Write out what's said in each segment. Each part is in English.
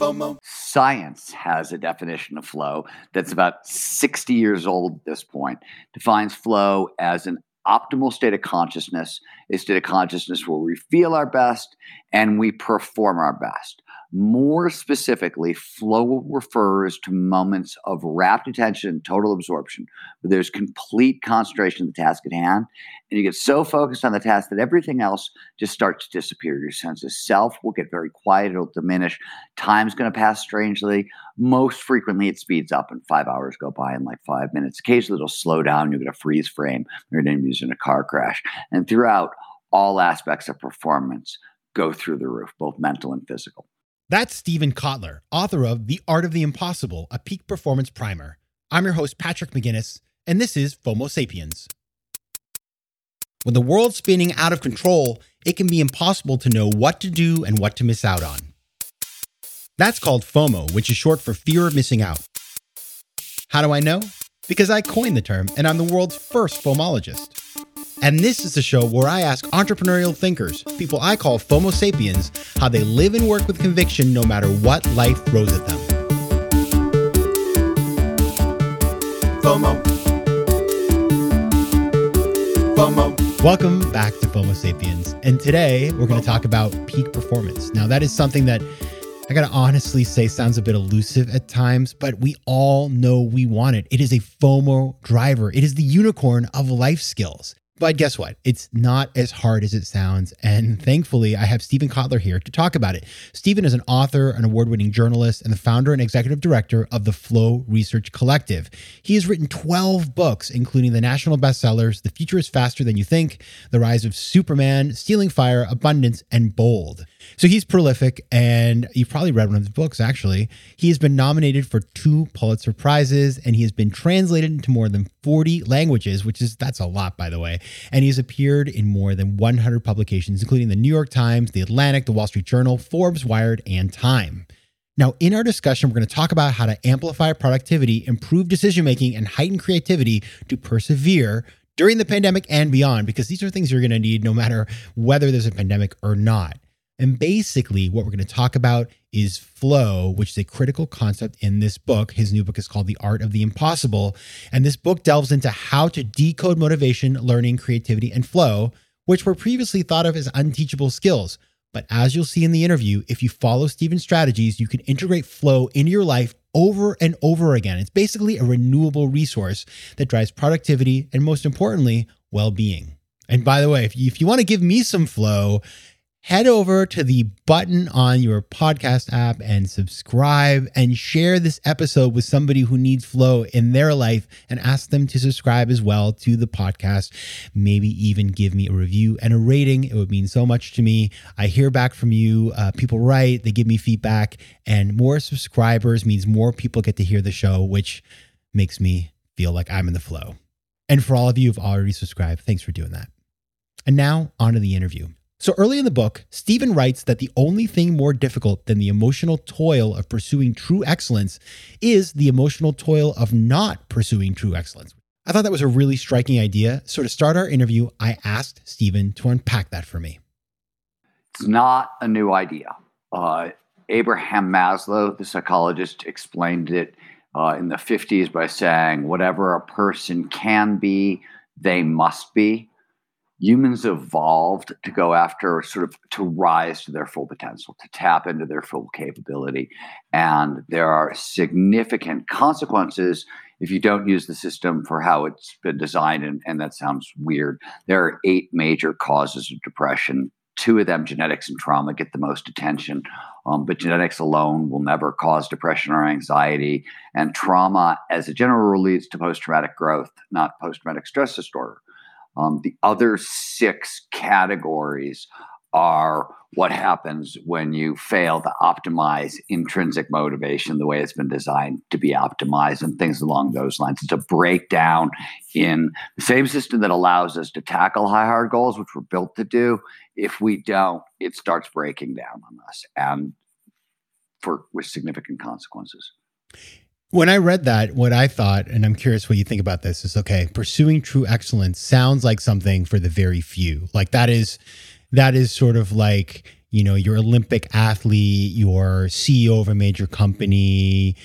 FOMO. Science has a definition of flow that's about 60 years old at this point. Defines flow as an optimal state of consciousness, a state of consciousness where we feel our best and we perform our best. More specifically, flow refers to moments of rapt attention, and total absorption, where there's complete concentration of the task at hand, and you get so focused on the task that everything else just starts to disappear. Your sense of self will get very quiet, it'll diminish. Time's going to pass strangely. Most frequently, it speeds up, and five hours go by in like five minutes. Occasionally, it'll slow down. You'll get a freeze frame. You're going to be in a car crash. And throughout, all aspects of performance go through the roof, both mental and physical. That's Steven Kotler, author of The Art of the Impossible, a peak performance primer. I'm your host, Patrick McGinnis, and this is FOMO Sapiens. When the world's spinning out of control, it can be impossible to know what to do and what to miss out on. That's called FOMO, which is short for fear of missing out. How do I know? Because I coined the term, and I'm the world's first FOMologist. And this is the show where I ask entrepreneurial thinkers, people I call FOMO sapiens, how they live and work with conviction no matter what life throws at them. FOMO. FOMO. Welcome back to FOMO Sapiens. And today we're going to talk about peak performance. Now, that is something that I got to honestly say sounds a bit elusive at times, but we all know we want it. It is a FOMO driver, it is the unicorn of life skills. But guess what? It's not as hard as it sounds. And thankfully, I have Steven Kotler here to talk about it. Steven is an author, an award winning journalist, and the founder and executive director of the Flow Research Collective. He has written 12 books, including the national bestsellers The Future is Faster Than You Think, The Rise of Superman, Stealing Fire, Abundance, and Bold. So he's prolific, and you've probably read one of his books, actually. He has been nominated for two Pulitzer Prizes, and he has been translated into more than 40 languages, which is, that's a lot, by the way and he's appeared in more than 100 publications, including the New York Times, the Atlantic, the Wall Street Journal, Forbes, Wired, and Time. Now, in our discussion, we're going to talk about how to amplify productivity, improve decision making, and heighten creativity to persevere during the pandemic and beyond, because these are things you're going to need no matter whether there's a pandemic or not. And basically, what we're going to talk about is flow, which is a critical concept in this book. His new book is called The Art of the Impossible. And this book delves into how to decode motivation, learning, creativity, and flow, which were previously thought of as unteachable skills. But as you'll see in the interview, if you follow Steven's strategies, you can integrate flow into your life over and over again. It's basically a renewable resource that drives productivity and, most importantly, well being. And by the way, if you, if you want to give me some flow, head over to the button on your podcast app and subscribe and share this episode with somebody who needs flow in their life and ask them to subscribe as well to the podcast. Maybe even give me a review and a rating. It would mean so much to me. I hear back from you. Uh, people write, they give me feedback, and more subscribers means more people get to hear the show, which makes me feel like I'm in the flow. And for all of you who've already subscribed, thanks for doing that. And now, on to the interview. So early in the book, Steven writes that the only thing more difficult than the emotional toil of pursuing true excellence is the emotional toil of not pursuing true excellence. I thought that was a really striking idea. So to start our interview, I asked Steven to unpack that for me. It's not a new idea. Uh, Abraham Maslow, the psychologist, explained it uh, in the 50s by saying, whatever a person can be, they must be humans evolved to go after sort of to rise to their full potential to tap into their full capability. And there are significant consequences if you don't use the system for how it's been designed and, and that sounds weird. There are eight major causes of depression. Two of them genetics and trauma get the most attention. Um, but genetics alone will never cause depression or anxiety. And trauma as a general rule leads to post-traumatic growth not post-traumatic stress disorder um, the other six categories are what happens when you fail to optimize intrinsic motivation the way it's been designed to be optimized and things along those lines. It's a breakdown in the same system that allows us to tackle high hard goals, which we're built to do. If we don't, it starts breaking down on us and for with significant consequences. When I read that, what I thought, and I'm curious what you think about this, is okay, pursuing true excellence sounds like something for the very few. Like that is that is sort of like you know, you're Olympic athlete, you're CEO of a major company,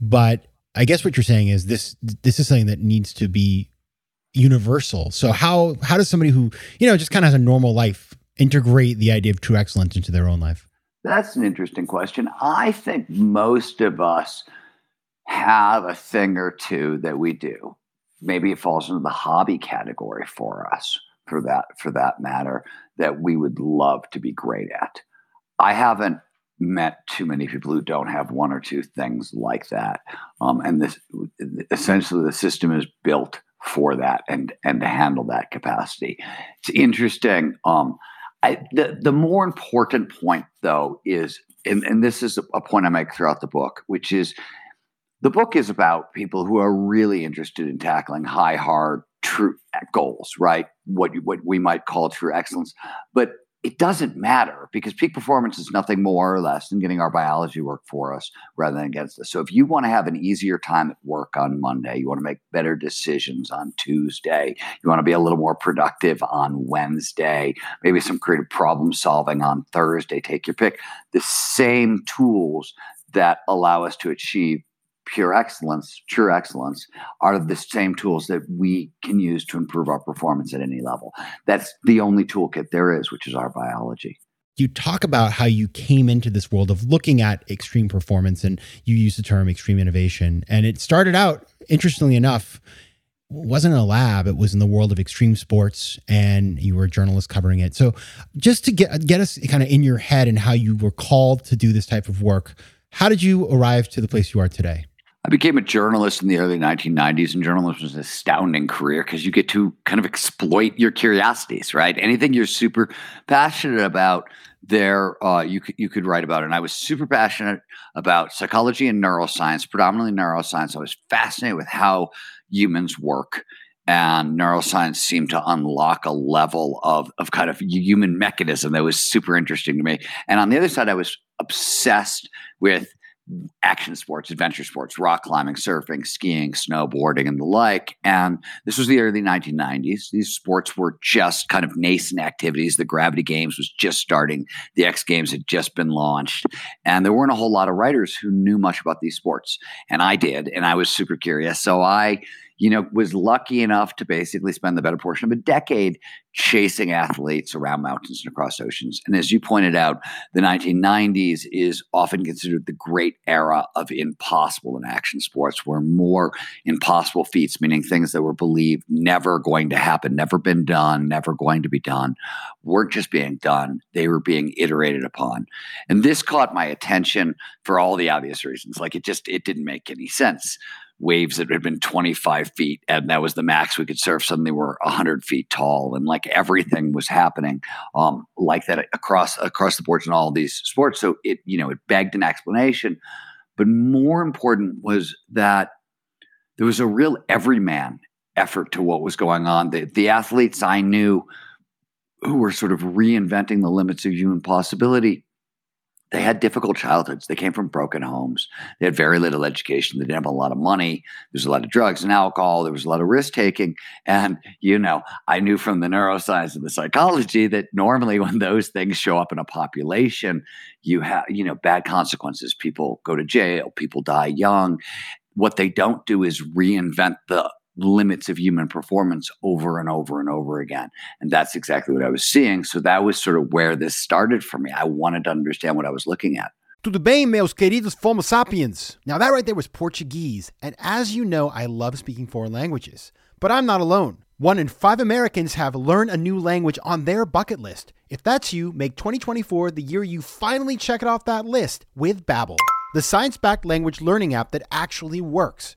but I guess what you're saying is this this is something that needs to be universal. So how how does somebody who, you know, just kind of has a normal life integrate the idea of true excellence into their own life? That's an interesting question. I think most of us have a thing or two that we do. Maybe it falls into the hobby category for us, for that for that matter, that we would love to be great at. I haven't met too many people who don't have one or two things like that, um, and this essentially the system is built for that and and to handle that capacity. It's interesting. Um, I, the the more important point though is, and, and this is a point I make throughout the book, which is the book is about people who are really interested in tackling high, hard, true goals, right? What what we might call true excellence, but it doesn't matter because peak performance is nothing more or less than getting our biology work for us rather than against us. So if you want to have an easier time at work on Monday, you want to make better decisions on Tuesday, you want to be a little more productive on Wednesday, maybe some creative problem solving on Thursday, take your pick. The same tools that allow us to achieve pure excellence, true excellence, are the same tools that we can use to improve our performance at any level. That's the only toolkit there is, which is our biology. You talk about how you came into this world of looking at extreme performance, and you use the term extreme innovation. And it started out, interestingly enough, wasn't in a lab it was in the world of extreme sports and you were a journalist covering it so just to get get us kind of in your head and how you were called to do this type of work how did you arrive to the place you are today I became a journalist in the early 1990s, and journalism was an astounding career because you get to kind of exploit your curiosities, right? Anything you're super passionate about, there uh, you could you could write about it. And I was super passionate about psychology and neuroscience, predominantly neuroscience. I was fascinated with how humans work, and neuroscience seemed to unlock a level of of kind of human mechanism that was super interesting to me. And on the other side, I was obsessed with action sports, adventure sports, rock climbing, surfing, skiing, snowboarding, and the like. And this was the early 1990s. These sports were just kind of nascent activities. The Gravity Games was just starting, the X Games had just been launched. And there weren't a whole lot of writers who knew much about these sports. And I did, and I was super curious. So I you know, was lucky enough to basically spend the better portion of a decade chasing athletes around mountains and across oceans. And as you pointed out, the 1990s is often considered the great era of impossible in action sports, where more impossible feats, meaning things that were believed never going to happen, never been done, never going to be done, weren't just being done, they were being iterated upon. And this caught my attention for all the obvious reasons. Like it just it didn't make any sense waves that had been 25 feet and that was the max we could surf suddenly were 100 feet tall and like everything was happening um, like that across across the boards in all these sports. So it you know it begged an explanation. But more important was that there was a real everyman effort to what was going on. The, the athletes i knew who were sort of reinventing the limits of human possibility they had difficult childhoods. They came from broken homes. They had very little education. They didn't have a lot of money. There's a lot of drugs and alcohol. There was a lot of risk taking. And, you know, I knew from the neuroscience and the psychology that normally when those things show up in a population, you have, you know, bad consequences. People go to jail, people die young. What they don't do is reinvent the limits of human performance over and over and over again. And that's exactly what I was seeing. So that was sort of where this started for me. I wanted to understand what I was looking at. Tudo bem, meus queridos Fomo sapiens? Now, that right there was Portuguese. And as you know, I love speaking foreign languages. But I'm not alone. One in five Americans have learned a new language on their bucket list. If that's you, make 2024 the year you finally check it off that list with Babbel, the science-backed language learning app that actually works.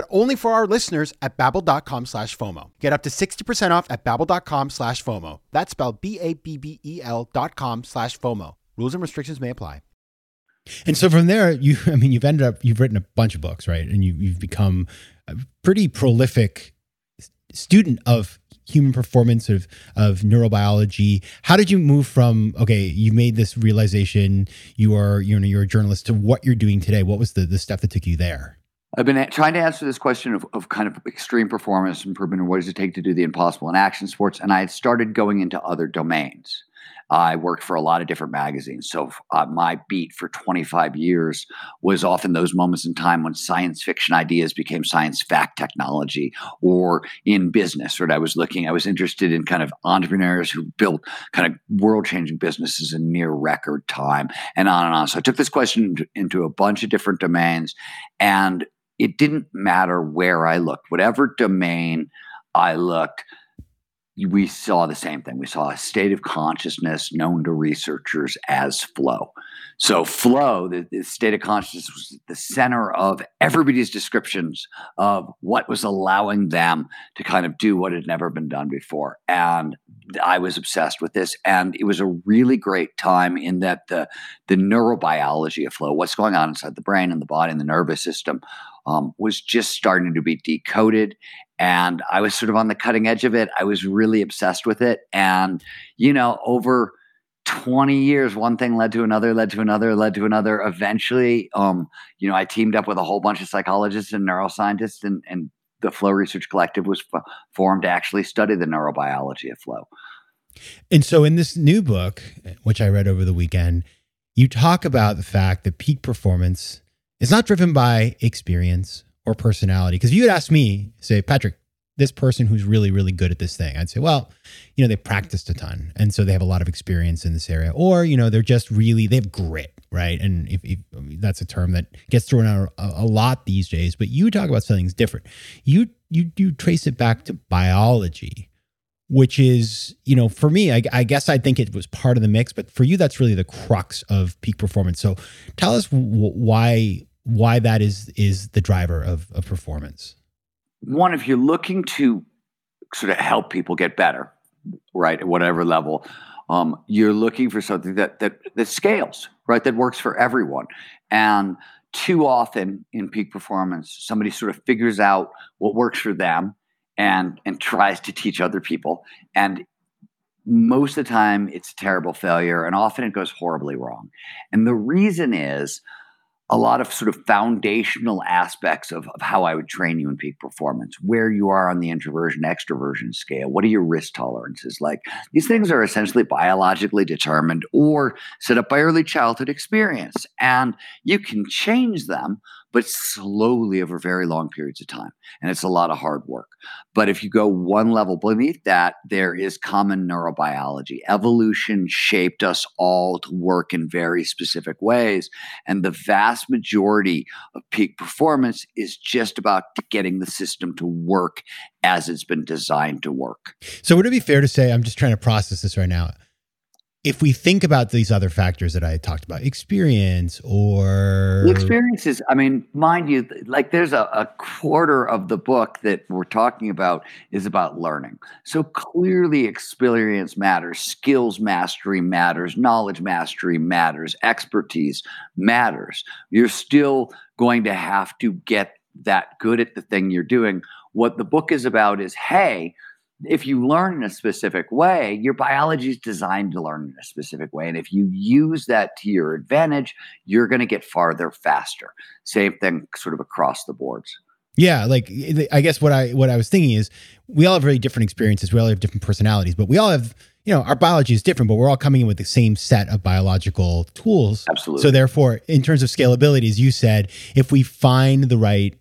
only for our listeners at babbel.com slash FOMO. Get up to 60% off at babbel.com slash FOMO. That's spelled B-A-B-B-E-L dot com slash FOMO. Rules and restrictions may apply. And so from there, you, I mean, you've ended up, you've written a bunch of books, right? And you, you've become a pretty prolific student of human performance of of neurobiology how did you move from okay you made this realization you are you know you're a journalist to what you're doing today what was the the step that took you there I've been trying to answer this question of, of kind of extreme performance improvement and what does it take to do the impossible in action sports. And I had started going into other domains. I worked for a lot of different magazines. So uh, my beat for 25 years was often those moments in time when science fiction ideas became science fact technology or in business, right? I was looking, I was interested in kind of entrepreneurs who built kind of world changing businesses in near record time and on and on. So I took this question into a bunch of different domains and it didn't matter where I looked, whatever domain I looked we saw the same thing. We saw a state of consciousness known to researchers as flow. So, flow, the, the, state of consciousness, was at the center of everybody's descriptions of what was allowing them to kind of do what had never been done before. And I was obsessed with this. And it was a really great time in that the, the neurobiology of flow, what's going on inside the brain and the body and the nervous system, um, was just starting to be decoded and I was sort of on the cutting edge of it. I was really obsessed with it. And, you know, over 20 years, one thing led to another, led to another, led to another. Eventually, um, you know, I teamed up with a whole bunch of psychologists and neuroscientists, and, and the Flow Research Collective was f- formed to actually study the neurobiology of flow. And so, in this new book, which I read over the weekend, you talk about the fact that peak performance is not driven by experience or personality? Because if you had asked me, say, Patrick, this person who's really, really good at this thing, I'd say, well, you know, they practiced a ton. And so they have a lot of experience in this area. Or, you know, they're just really, they have grit, right? And if, if that's a term that gets thrown out a, a, lot these days, but you talk about something different. You, you, you trace it back to biology, which is, you know, for me, I, I guess I think it was part of the mix, but for you, that's really the crux of peak performance. So tell us w- why why that is is the driver of, of performance. One, if you're looking to sort of help people get better, right, at whatever level, um, you're looking for something that that that scales, right, that works for everyone. And too often in peak performance, somebody sort of figures out what works for them and and tries to teach other people. And most of the time it's a terrible failure and often it goes horribly wrong. And the reason is a lot of sort of foundational aspects of, of how I would train you in peak performance, where you are on the introversion extroversion scale, what are your risk tolerances like? These things are essentially biologically determined or set up by early childhood experience, and you can change them but slowly over very long periods of time. And it's a lot of hard work. But if you go one level beneath that, there is common neurobiology. Evolution shaped us all to work in very specific ways. And the vast majority of peak performance is just about getting the system to work as it's been designed to work. So, would it be fair to say, I'm just trying to process this right now? If we think about these other factors that I talked about, experience or the experiences, I mean, mind you, like there's a, a, quarter of the book that we're talking about is about learning. So clearly, experience matters, skills mastery matters, knowledge mastery matters, expertise matters. You're still going to have to get that good at the thing you're doing. What the book is about is hey, if you learn in a specific way, your biology is designed to learn in a specific way. And if you use that to your advantage, you're going to get farther faster. Same thing sort of across the boards. Yeah, like I guess what I what I was thinking is we all have very different experiences, we all have different personalities, but we all have, you know, our biology is different, but we're all coming in with the same set of biological tools. Absolutely. So therefore, in terms of scalability, as you said, if we find the right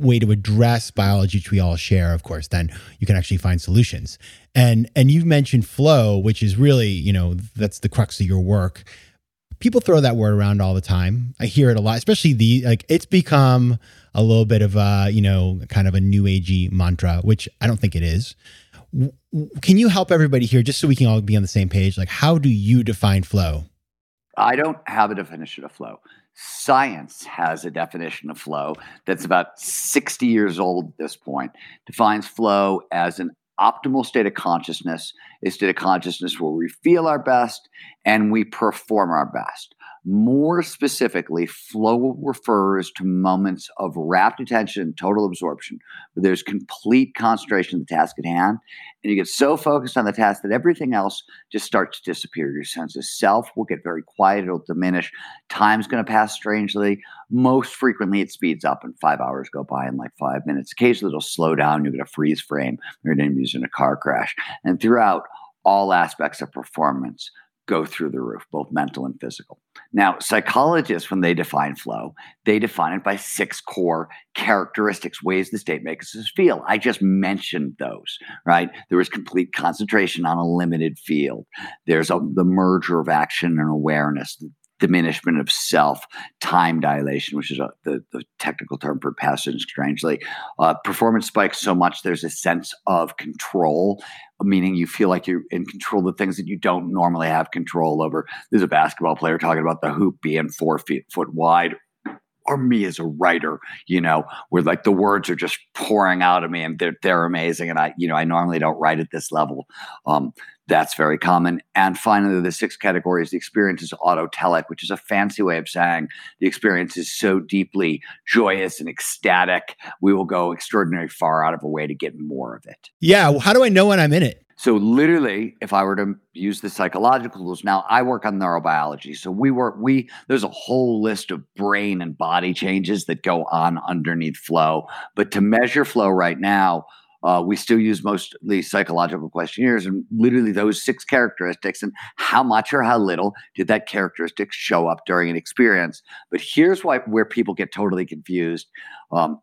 way to address biology which we all share of course then you can actually find solutions. And and you've mentioned flow which is really you know that's the crux of your work. People throw that word around all the time. I hear it a lot especially the like it's become a little bit of a you know kind of a new agey mantra which i don't think it is. Can you help everybody here just so we can all be on the same page? Like how do you define flow? I don't have a definition of flow Science has a definition of flow that's about 60 years old at this point, defines flow as an optimal state of consciousness, a state of consciousness where we feel our best and we perform our best. More specifically, flow refers to moments of rapt attention and total absorption, where there's complete concentration on the task at hand, and you get so focused on the task that everything else just starts to disappear. Your sense of self will get very quiet, it'll diminish. Time's going to pass strangely. Most frequently, it speeds up, and five hours go by in like five minutes. Occasionally, it'll slow down. You'll get a freeze frame. You're in a car crash, and throughout all aspects of performance go through the roof, both mental and physical. Now, psychologists, when they define flow, they define it by six core characteristics, ways the state makes us feel. I just mentioned those, right? There is complete concentration on a limited field. There's a, the merger of action and awareness, diminishment of self, time dilation, which is a, the, the technical term for passage strangely. Uh, performance spikes so much there's a sense of control, meaning you feel like you're in control of things that you don't normally have control over. There's a basketball player talking about the hoop being four feet foot wide or me as a writer, you know, where like the words are just pouring out of me and they're they're amazing. And I, you know, I normally don't write at this level. Um, that's very common. And finally, the sixth category is the experience is autotelic, which is a fancy way of saying the experience is so deeply joyous and ecstatic, we will go extraordinarily far out of a way to get more of it. Yeah. Well, How do I know when I'm in it? So literally, if I were to use the psychological tools, now I work on neurobiology. So we work, we there's a whole list of brain and body changes that go on underneath flow. But to measure flow right now, uh, we still use mostly psychological questionnaires and literally those six characteristics and how much or how little did that characteristic show up during an experience. But here's why where people get totally confused. Um,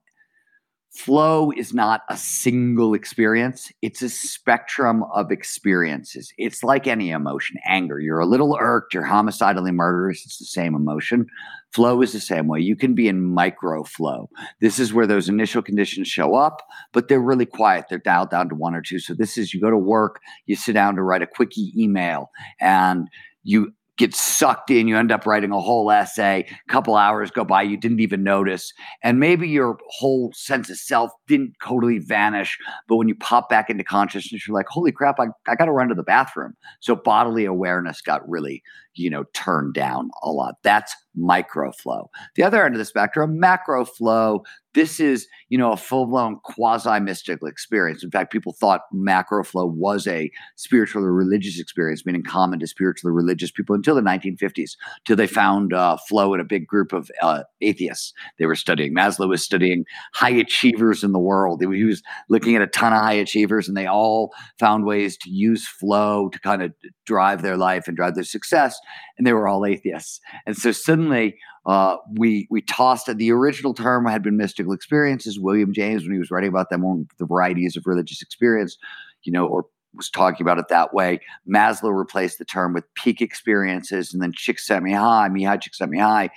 flow is not a single experience. It's a spectrum of experiences. It's like any emotion anger. You're a little irked you're homicidally murderous it's the same emotion. Flow is the same way. You can be in micro flow this is where those initial conditions show up but they're really quiet. They're dialed down to one or two. So this is you go to work you sit down to write a quickie email and you get sucked in. You end up writing a whole essay. A couple hours go by, you didn't even notice. And maybe your whole sense of self didn't totally vanish. But when you pop back into consciousness, you're like, holy crap, I, I got to run to the bathroom. So bodily awareness got really, you know, turned down a lot. That's micro flow. The other end of the spectrum, macro flow. This is, you know, a full blown quasi mystical experience. In fact, people thought macro flow was a spiritual or religious experience, meaning common to spiritual or religious people until the 1950s, till they found uh, flow in a big group of uh, atheists. They were studying. Maslow was studying high achievers in the world. He was looking at a ton of high achievers, and they all found ways to use flow to kind of drive their life and drive their success. And they were all atheists. And so suddenly, uh, we we tossed. The original term had been mystical experiences. William James, when he was writing about them, on the varieties of religious experience, you know, or was talking about it that way. Maslow replaced the term with peak experiences, and then Csikszentmihalyi, Mihaly Csikszentmihalyi,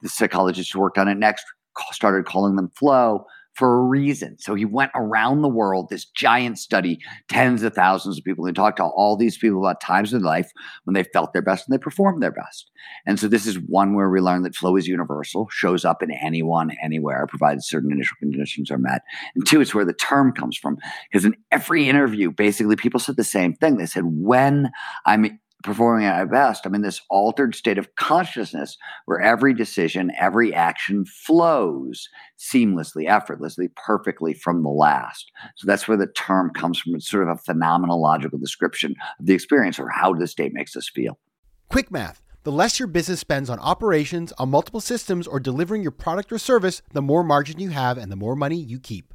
the psychologist who worked on it next, started calling them flow for a reason. So he went around the world, this giant study, tens of thousands of people, and talked to all these people about times in life when they felt their best and they performed their best. And so this is one where we learn that flow is universal, shows up in anyone, anywhere, provided certain initial conditions are met. And two, it's where the term comes from. Because in every interview, basically people said the same thing. They said, when I'm performing at my best, I'm in this altered state of consciousness where every decision, every action flows seamlessly, effortlessly, perfectly from the last. So that's where the term comes from. It's sort of a phenomenological description of the experience or how the state makes us feel. Quick math. The less your business spends on operations, on multiple systems, or delivering your product or service, the more margin you have and the more money you keep.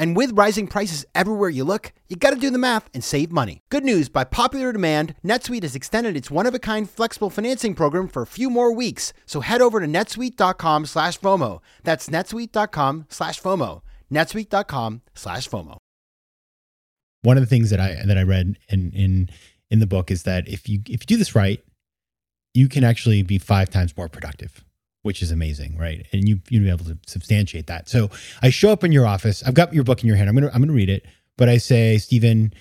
And with rising prices everywhere you look, you got to do the math and save money. Good news by popular demand, NetSuite has extended its one of a kind flexible financing program for a few more weeks. So head over to netsuite.com slash FOMO. That's netsuite.com slash FOMO. netsuite.com slash FOMO. One of the things that I that I read in in in the book is that if you if you do this right, you can actually be five times more productive which is amazing, right? And you you'd be able to substantiate that. So I show up in your office. I've got your book in your hand. I'm gonna I'm gonna read it, but I say, Steven,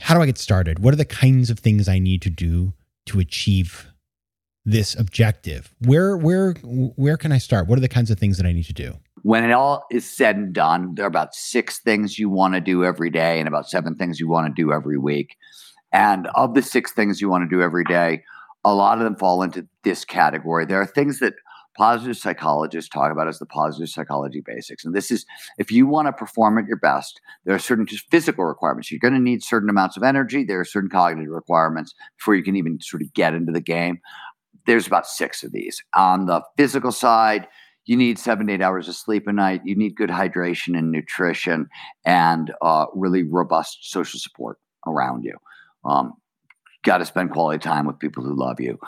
how do I get started? What are the kinds of things I need to do to achieve this objective? Where where where can I start? What are the kinds of things that I need to do? When it all is said and done, there are about six things you want to do every day and about seven things you want to do every week. And of the six things you want to do every day, a lot of them fall into this category. There are things that positive psychologists talk about as the positive psychology basics. And this is if you want to perform at your best, there are certain just physical requirements. You're going to need certain amounts of energy. There are certain cognitive requirements before you can even sort of get into the game. There's about six of these. On the physical side, you need seven to eight hours of sleep a night. You need good hydration and nutrition and uh, really robust social support around you. Um, got to spend quality time with people who love you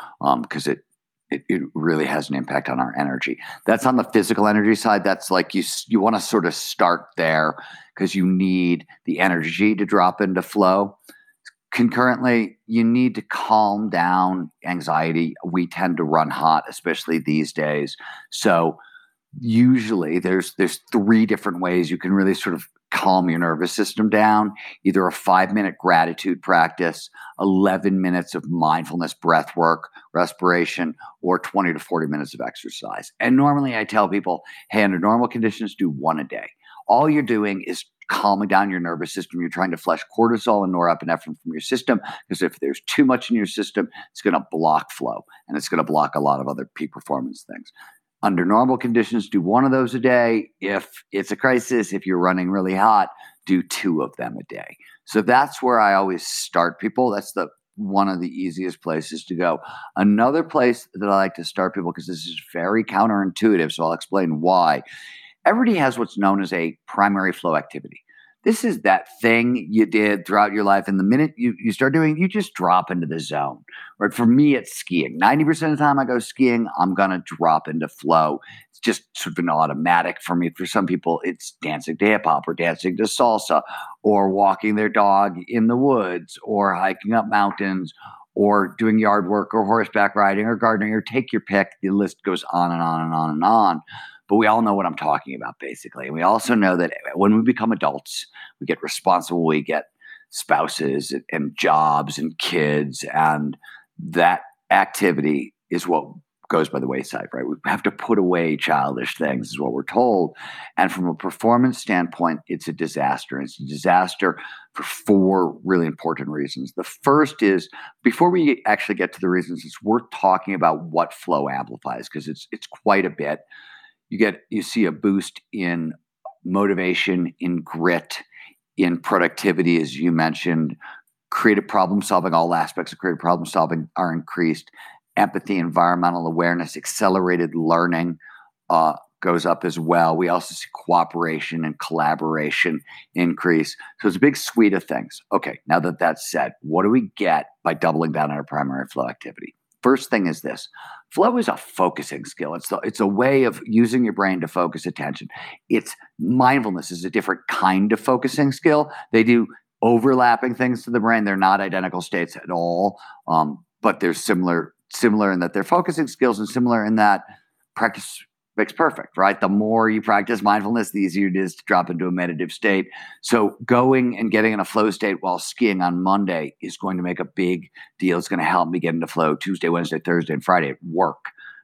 because um, it it, it really has an impact on our energy. That's on the physical energy side. That's like you you want to sort of start there because you need the energy to drop into flow. Concurrently, you need to calm down anxiety. We tend to run hot, especially these days. So usually there's there's three different ways you can really sort of calm your nervous system down. Either a five minute gratitude practice 11 minutes of mindfulness breath work respiration or 20 to 40 minutes of exercise. And normally i tell people hey under normal conditions do one a day. All you're doing is calming down your nervous system. You're trying to flush cortisol and norepinephrine from your system because if there's too much in your system it's going to block flow and it's going to block a lot of other peak performance things under normal conditions, do one of those a day. If it's a crisis, if you're running really hot, do two of them a day. So that's where I always start people. That's the one of the easiest places to go. Another place that I like to start people because this is very counterintuitive, so I'll explain why. Everybody has what's known as a primary flow activity this is that thing you did throughout your life. And the minute you, you start doing, you just drop into the zone. Right. For me, it's skiing. 90% of the time I go skiing, I'm going to drop into flow. It's just sort of an automatic for me. For some people, it's dancing to hip hop or dancing to salsa or walking their dog in the woods or hiking up mountains or doing yard work or horseback riding or gardening or take your pick. The list goes on and on and on and on but we all know what I'm talking about, basically. And we also know that when we become adults, we get responsible, we get spouses and jobs and kids, and that activity is what goes by the wayside, right? We have to put away childish things, is what we're told. And from a performance standpoint, it's a disaster. It's a disaster for four really important reasons. The first is before we actually get to the reasons, it's worth talking about what flow amplifies because it's it's quite a bit you get you see a boost in motivation, in grit, in productivity, as you mentioned. Creative problem solving, all aspects of creative problem solving are increased. Empathy, environmental awareness, accelerated learning uh, goes up as well. We also see cooperation and collaboration increase. So it's a big suite of things. Okay, now that that's said, what do we get by doubling down on our primary flow activity? First thing is this flow is a focusing skill. It's, it's a way of using your brain to focus attention. It's mindfulness is a different kind of focusing skill. They do overlapping things to the brain. They're not identical states at all, um, but they're similar similar in that they're focusing skills and similar in that practice makes perfect, right? The more you practice mindfulness, the easier it is to drop into a meditative state. So, going and getting in a flow state while skiing on Monday is going to make a big deal. It's going to help me get into flow Tuesday, Wednesday, Thursday, and Friday at work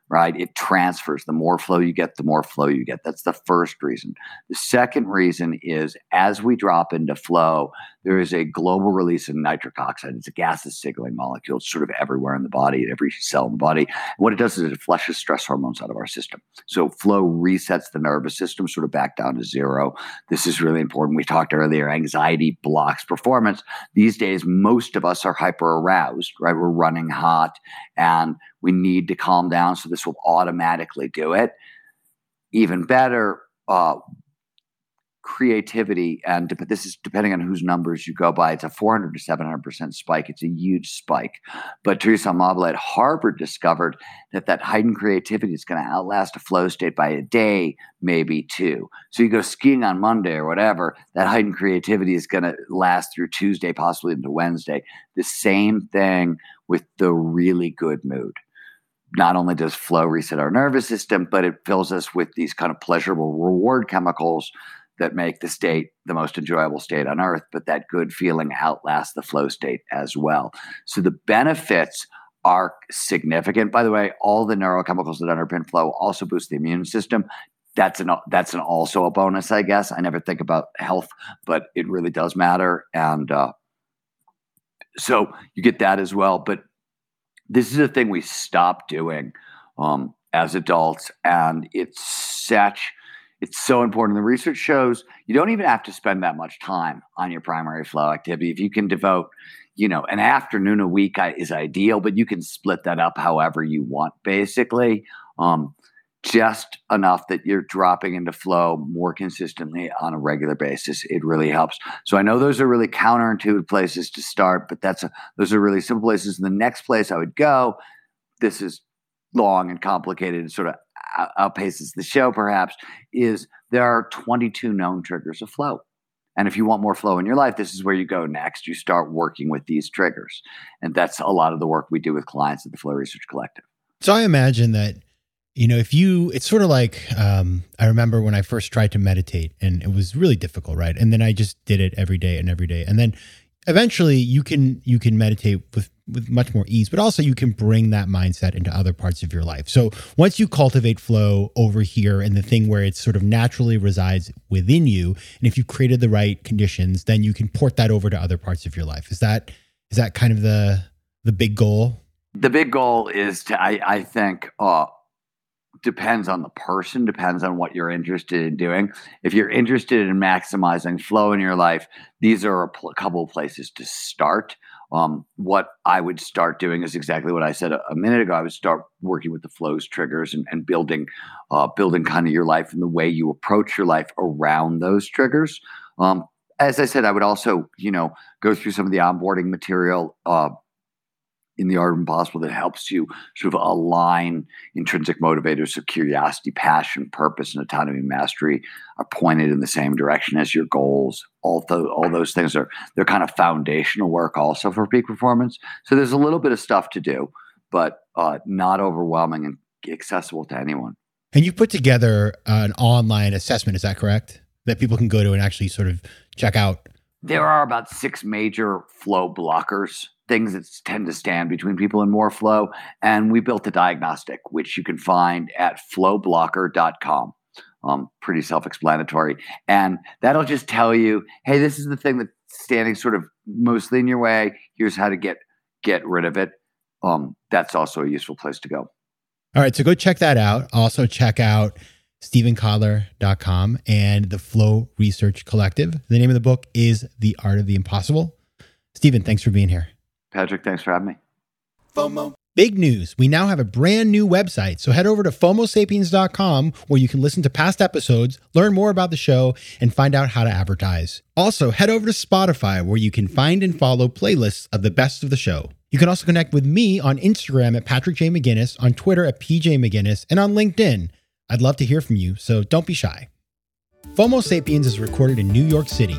right? It transfers. The more flow you get, the more flow you get. That's the first reason. The second reason is as we drop into flow, there is a global release of nitric oxide. It's a gases signaling molecule. It's sort of everywhere in the body, every cell in the body. And what it does is it flushes stress hormones out of our system. So flow resets the nervous system sort of back down to zero. This is really important. We talked earlier, anxiety blocks performance. These days, most of us are hyper aroused, right? We're running hot and we need to calm down. So this will automatically do it. Even better, uh, creativity, and this is depending on whose numbers you go by, it's a 400 to 700% spike. It's a huge spike. But Teresa Amabile at Harvard discovered that that heightened creativity is going to outlast a flow state by a day, maybe two. So you go skiing on Monday or whatever, that heightened creativity is going to last through Tuesday, possibly into Wednesday. The same thing with the really good mood not only does flow reset our nervous system, but it fills us with these kind of pleasurable reward chemicals that make the state the most enjoyable state on earth, but that good feeling outlasts the flow state as well. So the benefits are significant. By the way, all the neurochemicals that underpin flow also boost the immune system. That's an that's an also a bonus, I guess. I never think about health, but it really does matter, and uh, so you get that as well. But this is a thing we stop doing um, as adults, and it's such it's so important. The research shows you don't even have to spend that much time on your primary flow activity. If you can devote, you know, an afternoon a week is ideal, but you can split that up however you want, basically. Um, just enough that you're dropping into flow more consistently on a regular basis. It really helps. So I know those are really counterintuitive places to start, but that's a, those are really simple places. And the next place I would go, this is long and complicated and sort of outpaces the show perhaps is there are 22 known triggers of flow. And if you want more flow in your life this is where you go next. You start working with these triggers. And that's a lot of the work we do with clients at the flow research collective. So i imagine that you know if you it's sort of like um, i remember when i first tried to meditate and it was really difficult right? And then i just did it every day and every day. And then eventually you can you can meditate with with much more ease but also you can bring that mindset into other parts of your life so once you cultivate flow over here and the thing where it sort of naturally resides within you and if you've created the right conditions then you can port that over to other parts of your life is that is that kind of the the big goal the big goal is to i i think uh depends on the person, depends on what you're interested in doing. If you're interested in maximizing flow in your life, these are a, pl- couple of places to start. Um, what I would start doing is exactly what I said a, a minute ago. I would start working with the flows triggers and, and building, uh, building kind of your life and the way you approach your life around those triggers. Um, as I said, I would also, you know, go through some of the onboarding material, uh, in the art of impossible that helps you sort of align intrinsic motivators so curiosity passion purpose and autonomy mastery are pointed in the same direction as your goals. All, th- all those things are they're kind of foundational work also for peak performance. So there's a little bit of stuff to do but uh, not overwhelming and accessible to anyone. And you put together an online assessment is that correct? That people can go to and actually sort of check out? There are about six major flow blockers things that tend to stand between people and more flow. And we built a diagnostic, which you can find at flowblocker.com. Um, pretty self explanatory. And that'll just tell you hey, this is the thing that's standing sort of mostly in your way. Here's how to get get rid of it. Um, that's also a useful place to go. All right. So go check that out. Also, check out stevenkotler.com and the Flow Research Collective. The name of the book is The Art of the Impossible. Steven, thanks for being here. Patrick, thanks for having me. FOMO. Big news. We now have a brand new website. So head over to FOMOSapiens.com where you can listen to past episodes, learn more about the show, and find out how to advertise. Also, head over to Spotify where you can find and follow playlists of the best of the show. You can also connect with me on Instagram at Patrick J. McGinnis, on Twitter at PJ McGinnis, and on LinkedIn. I'd love to hear from you, so don't be shy. FOMO Sapiens is recorded in New York City.